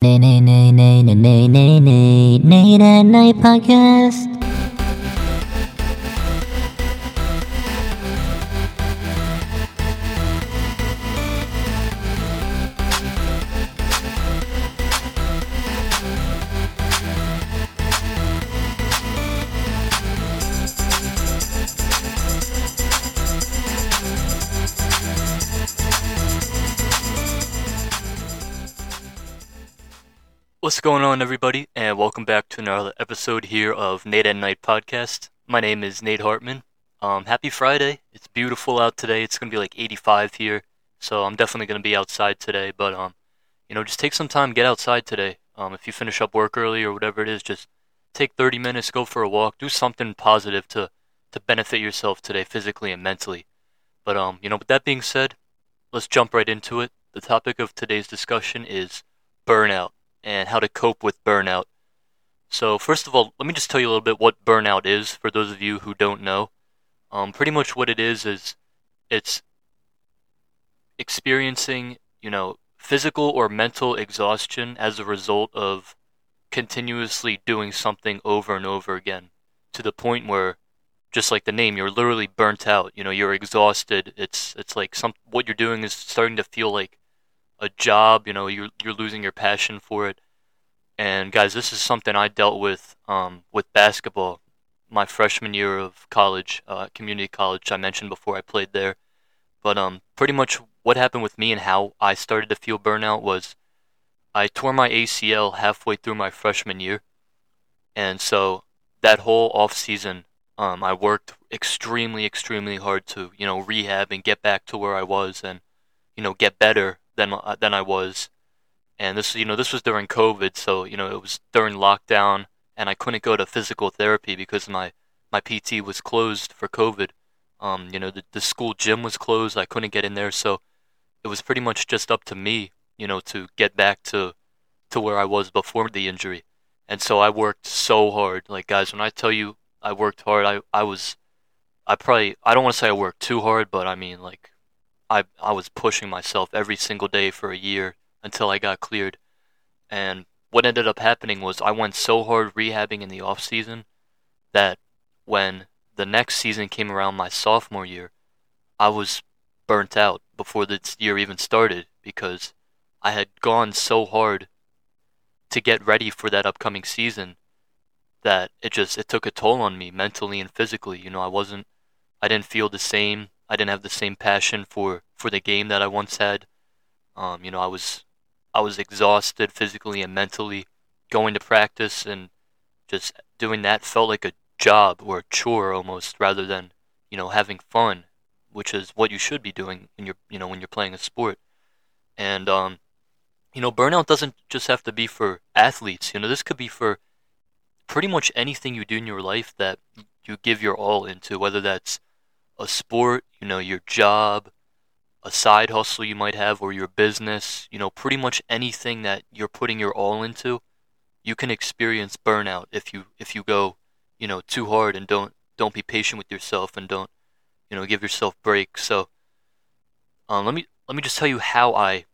Nay, nay, nay, nay, nay, nay, nay, nay, nay, nay, nay, podcast. What's going on, everybody, and welcome back to another episode here of Nate at Night podcast. My name is Nate Hartman. Um, happy Friday! It's beautiful out today. It's gonna be like 85 here, so I'm definitely gonna be outside today. But um, you know, just take some time, get outside today. Um, if you finish up work early or whatever it is, just take 30 minutes, go for a walk, do something positive to to benefit yourself today, physically and mentally. But um, you know, with that being said, let's jump right into it. The topic of today's discussion is burnout and how to cope with burnout. So, first of all, let me just tell you a little bit what burnout is for those of you who don't know. Um, pretty much what it is is it's experiencing, you know, physical or mental exhaustion as a result of continuously doing something over and over again to the point where just like the name you're literally burnt out you know you're exhausted it's it's like some what you're doing is starting to feel like a job. You know, you're you're losing your passion for it. And guys, this is something I dealt with um, with basketball my freshman year of college, uh, community college. I mentioned before I played there, but um, pretty much what happened with me and how I started to feel burnout was I tore my ACL halfway through my freshman year, and so that whole off season, um, I worked extremely, extremely hard to you know rehab and get back to where I was and you know get better than uh, than I was. And this you know this was during COVID, so you know it was during lockdown, and I couldn't go to physical therapy because my my PT was closed for COVID. Um, you know the the school gym was closed. I couldn't get in there, so it was pretty much just up to me, you know, to get back to to where I was before the injury. And so I worked so hard. Like guys, when I tell you I worked hard, I I was I probably I don't want to say I worked too hard, but I mean like I I was pushing myself every single day for a year until I got cleared. And what ended up happening was I went so hard rehabbing in the off season that when the next season came around my sophomore year, I was burnt out before this year even started because I had gone so hard to get ready for that upcoming season that it just it took a toll on me mentally and physically. You know, I wasn't I didn't feel the same I didn't have the same passion for, for the game that I once had. Um, you know, I was I was exhausted physically and mentally. Going to practice and just doing that felt like a job or a chore almost, rather than you know having fun, which is what you should be doing when you're you know when you're playing a sport. And um, you know, burnout doesn't just have to be for athletes. You know, this could be for pretty much anything you do in your life that you give your all into, whether that's a sport, you know, your job, a side hustle you might have, or your business, you know, pretty much anything that you're putting your all into, you can experience burnout if you if you go, you know, too hard and don't don't be patient with yourself and don't, you know, give yourself breaks. So, um, let me let me just tell you how I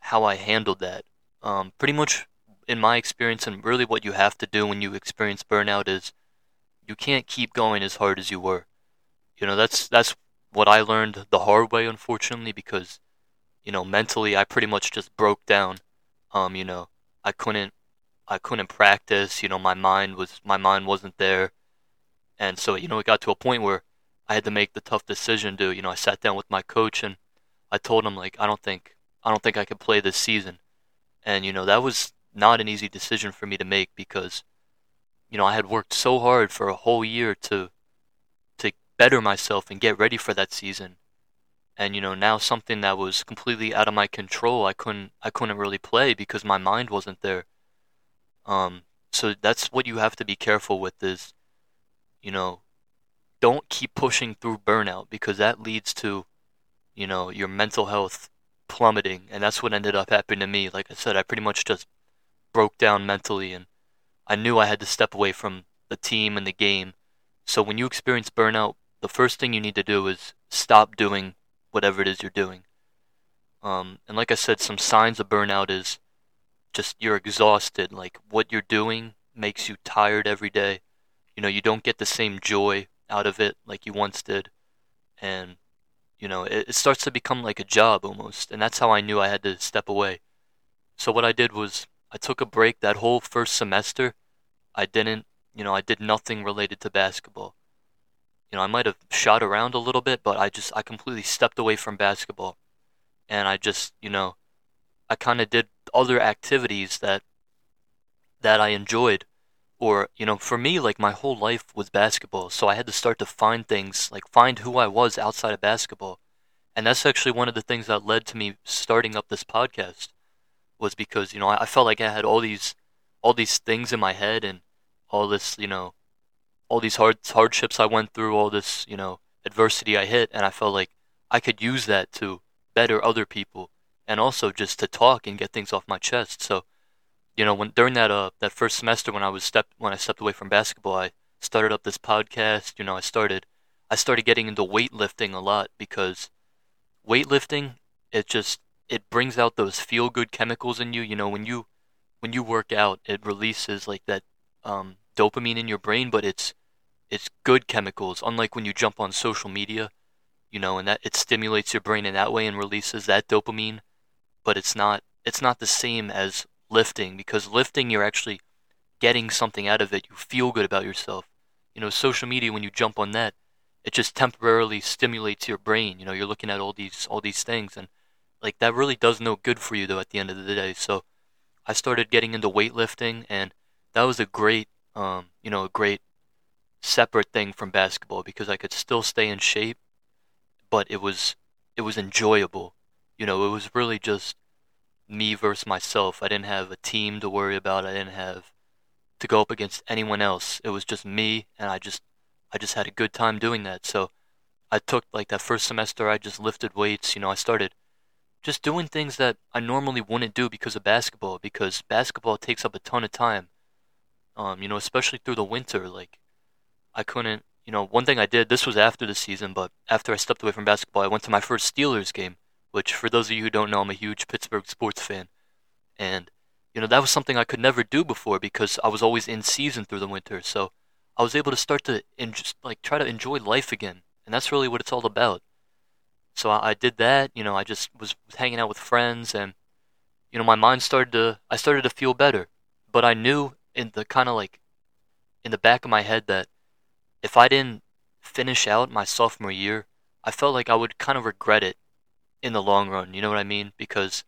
how I handled that. Um, pretty much in my experience, and really what you have to do when you experience burnout is you can't keep going as hard as you were you know that's that's what I learned the hard way, unfortunately, because you know mentally I pretty much just broke down. Um, you know I couldn't I couldn't practice. You know my mind was my mind wasn't there, and so you know it got to a point where I had to make the tough decision to you know I sat down with my coach and I told him like I don't think I don't think I could play this season, and you know that was not an easy decision for me to make because you know I had worked so hard for a whole year to better myself and get ready for that season. And you know, now something that was completely out of my control, I couldn't I couldn't really play because my mind wasn't there. Um so that's what you have to be careful with is you know, don't keep pushing through burnout because that leads to you know, your mental health plummeting and that's what ended up happening to me. Like I said, I pretty much just broke down mentally and I knew I had to step away from the team and the game. So when you experience burnout, the first thing you need to do is stop doing whatever it is you're doing. Um, and like I said, some signs of burnout is just you're exhausted. Like what you're doing makes you tired every day. You know, you don't get the same joy out of it like you once did. And, you know, it, it starts to become like a job almost. And that's how I knew I had to step away. So what I did was I took a break that whole first semester. I didn't, you know, I did nothing related to basketball. You know, I might have shot around a little bit, but I just, I completely stepped away from basketball. And I just, you know, I kind of did other activities that that I enjoyed. Or you know for me like my whole life was basketball. So i had to start to find things like find who i was outside of basketball. And that's actually one of the things that led to me starting up this podcast was because you know i, I felt like i had all these all these things in my head and all this you know all these hard hardships i went through all this you know adversity i hit and i felt like i could use that to better other people and also just to talk and get things off my chest so you know, when during that uh that first semester when I was step when I stepped away from basketball, I started up this podcast. You know, I started I started getting into weightlifting a lot because weightlifting it just it brings out those feel good chemicals in you. You know, when you when you work out, it releases like that um, dopamine in your brain, but it's it's good chemicals. Unlike when you jump on social media, you know, and that it stimulates your brain in that way and releases that dopamine, but it's not it's not the same as lifting because lifting you're actually getting something out of it. You feel good about yourself. You know, social media when you jump on that, it just temporarily stimulates your brain. You know, you're looking at all these all these things and like that really does no good for you though at the end of the day. So I started getting into weightlifting and that was a great um, you know, a great separate thing from basketball because I could still stay in shape, but it was it was enjoyable. You know, it was really just me versus myself. I didn't have a team to worry about. I didn't have to go up against anyone else. It was just me, and I just I just had a good time doing that. So I took like that first semester. I just lifted weights. You know, I started just doing things that I normally wouldn't do because of basketball. Because basketball takes up a ton of time. Um, you know, especially through the winter. Like I couldn't. You know, one thing I did. This was after the season, but after I stepped away from basketball, I went to my first Steelers game which for those of you who don't know, I'm a huge Pittsburgh sports fan. And, you know, that was something I could never do before because I was always in season through the winter. So I was able to start to en- just, like try to enjoy life again. And that's really what it's all about. So I, I did that, you know, I just was hanging out with friends and, you know, my mind started to, I started to feel better. But I knew in the kind of like, in the back of my head that if I didn't finish out my sophomore year, I felt like I would kind of regret it in the long run. You know what I mean? Because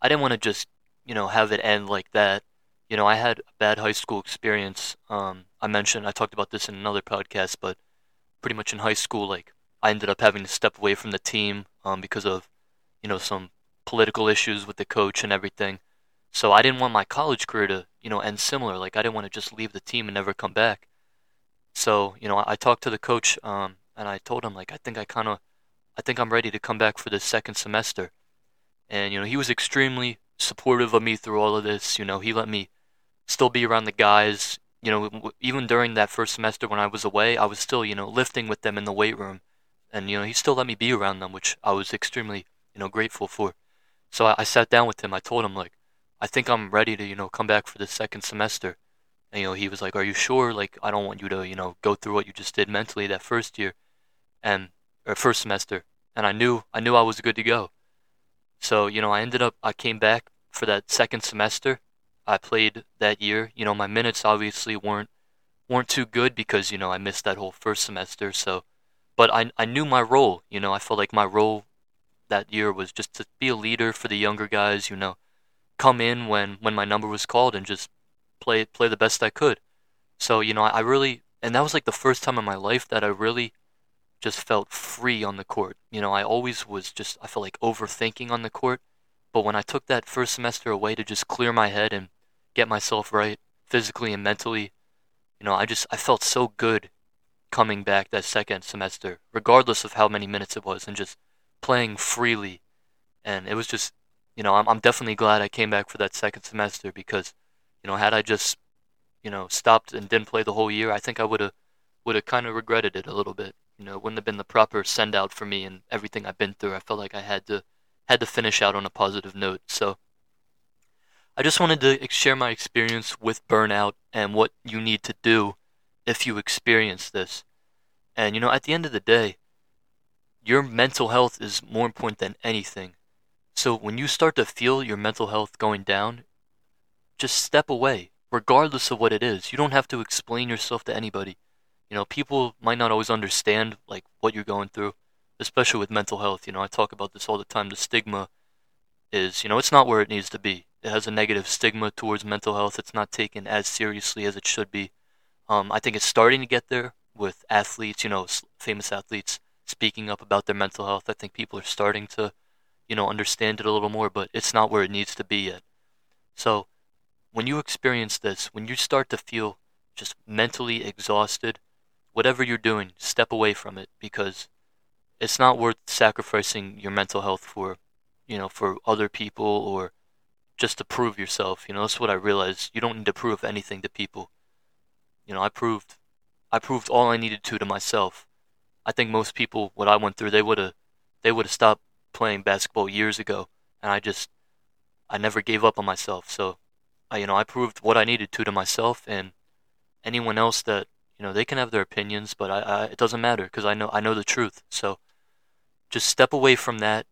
I didn't want to just you know have it end like that. You know, I had a bad high school experience. Um, I mentioned I talked about this in another podcast, but pretty much in high school, like I ended up having to step away from the team um, because of you know some political issues with the coach and everything. So I didn't want my college career to you know end similar. Like I didn't want to just leave the team and never come back. So you know I, I talked to the coach um, and I told him like I think I kind of I think I'm ready to come back for the second semester. And, you know, he was extremely supportive of me through all of this. You know, he let me still be around the guys. You know, even during that first semester when I was away, I was still, you know, lifting with them in the weight room. And, you know, he still let me be around them, which I was extremely, you know, grateful for. So I, I sat down with him. I told him, like, I think I'm ready to, you know, come back for the second semester. And, you know, he was like, Are you sure? Like, I don't want you to, you know, go through what you just did mentally that first year. And or first semester, and I knew I knew I was good to go. So you know, I ended up I came back for that second semester. I played that year. You know, my minutes obviously weren't weren't too good because you know I missed that whole first semester. So, but I I knew my role. You know, I felt like my role that year was just to be a leader for the younger guys. You know, come in when when my number was called and just play play the best I could. So you know, I, I really and that was like the first time in my life that I really just felt free on the court. You know, I always was just, I felt like overthinking on the court. But when I took that first semester away to just clear my head and get myself right physically and mentally, you know, I just, I felt so good coming back that second semester, regardless of how many minutes it was, and just playing freely. And it was just, you know, I'm, I'm definitely glad I came back for that second semester because, you know, had I just, you know, stopped and didn't play the whole year, I think I would have, would have kind of regretted it a little bit you know, it wouldn't have been the proper send out for me and everything I've been through. I felt like I had to had to finish out on a positive note. So I just wanted to share my experience with burnout and what you need to do if you experience this. And you know, at the end of the day, your mental health is more important than anything. So when you start to feel your mental health going down, just step away, regardless of what it is. You don't have to explain yourself to anybody. You know, people might not always understand like what you're going through, especially with mental health. You know, I talk about this all the time. The stigma is, you know, it's not where it needs to be. It has a negative stigma towards mental health. It's not taken as seriously as it should be. Um, I think it's starting to get there with athletes, you know, famous athletes speaking up about their mental health. I think people are starting to, you know, understand it a little more, but it's not where it needs to be yet. So, when you experience this, when you start to feel just mentally exhausted, whatever you're doing, step away from it because it's not worth sacrificing your mental health for, you know, for other people or just to prove yourself. You know, that's what I realized. You don't need to prove anything to people. You know, I proved I proved all I needed to to myself. I think most people, what I went through, they would have, they would have stopped playing basketball years ago, and I just, I never gave up on myself. So, I, you know, I proved what I needed to to myself, and anyone else that, you know, they can have their opinions, but I, I it doesn't matter because I know, I know the truth. So, just step away from that,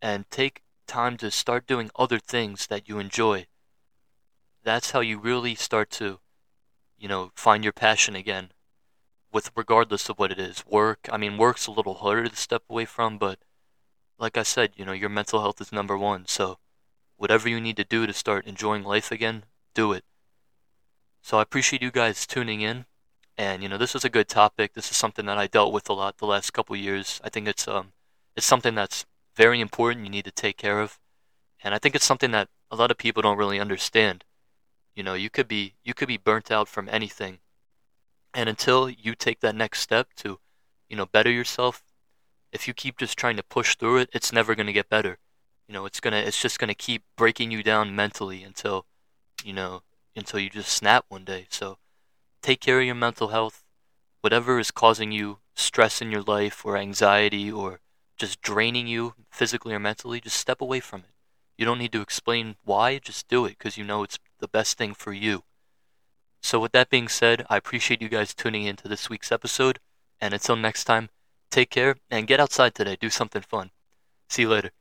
and take time to start doing other things that you enjoy. That's how you really start to, you know, find your passion again with regardless of what it is. Work, I mean, work's a little harder to step away from, but like I said, you know, your mental health is number one. So whatever you need to do to start enjoying life again, do it. So I appreciate you guys tuning in. And you know, this is a good topic. This is something that I dealt with a lot the last couple years. I think it's um it's something that's very important you need to take care of. And I think it's something that a lot of people don't really understand. You know, you could be you could be burnt out from anything and until you take that next step to, you know, better yourself, if you keep just trying to push through it, it's never going to get better. You know, it's to it's just to keep breaking you down mentally until, you know, until you just snap one day. So, take care of your mental health. Whatever is causing you stress in your life or anxiety or just draining you physically or mentally, just step away from it. You don't need to explain why, just do it because you know it's the best thing for you. So, with that being said, I appreciate you guys tuning in to this week's episode. And until next time, take care and get outside today. Do something fun. See you later.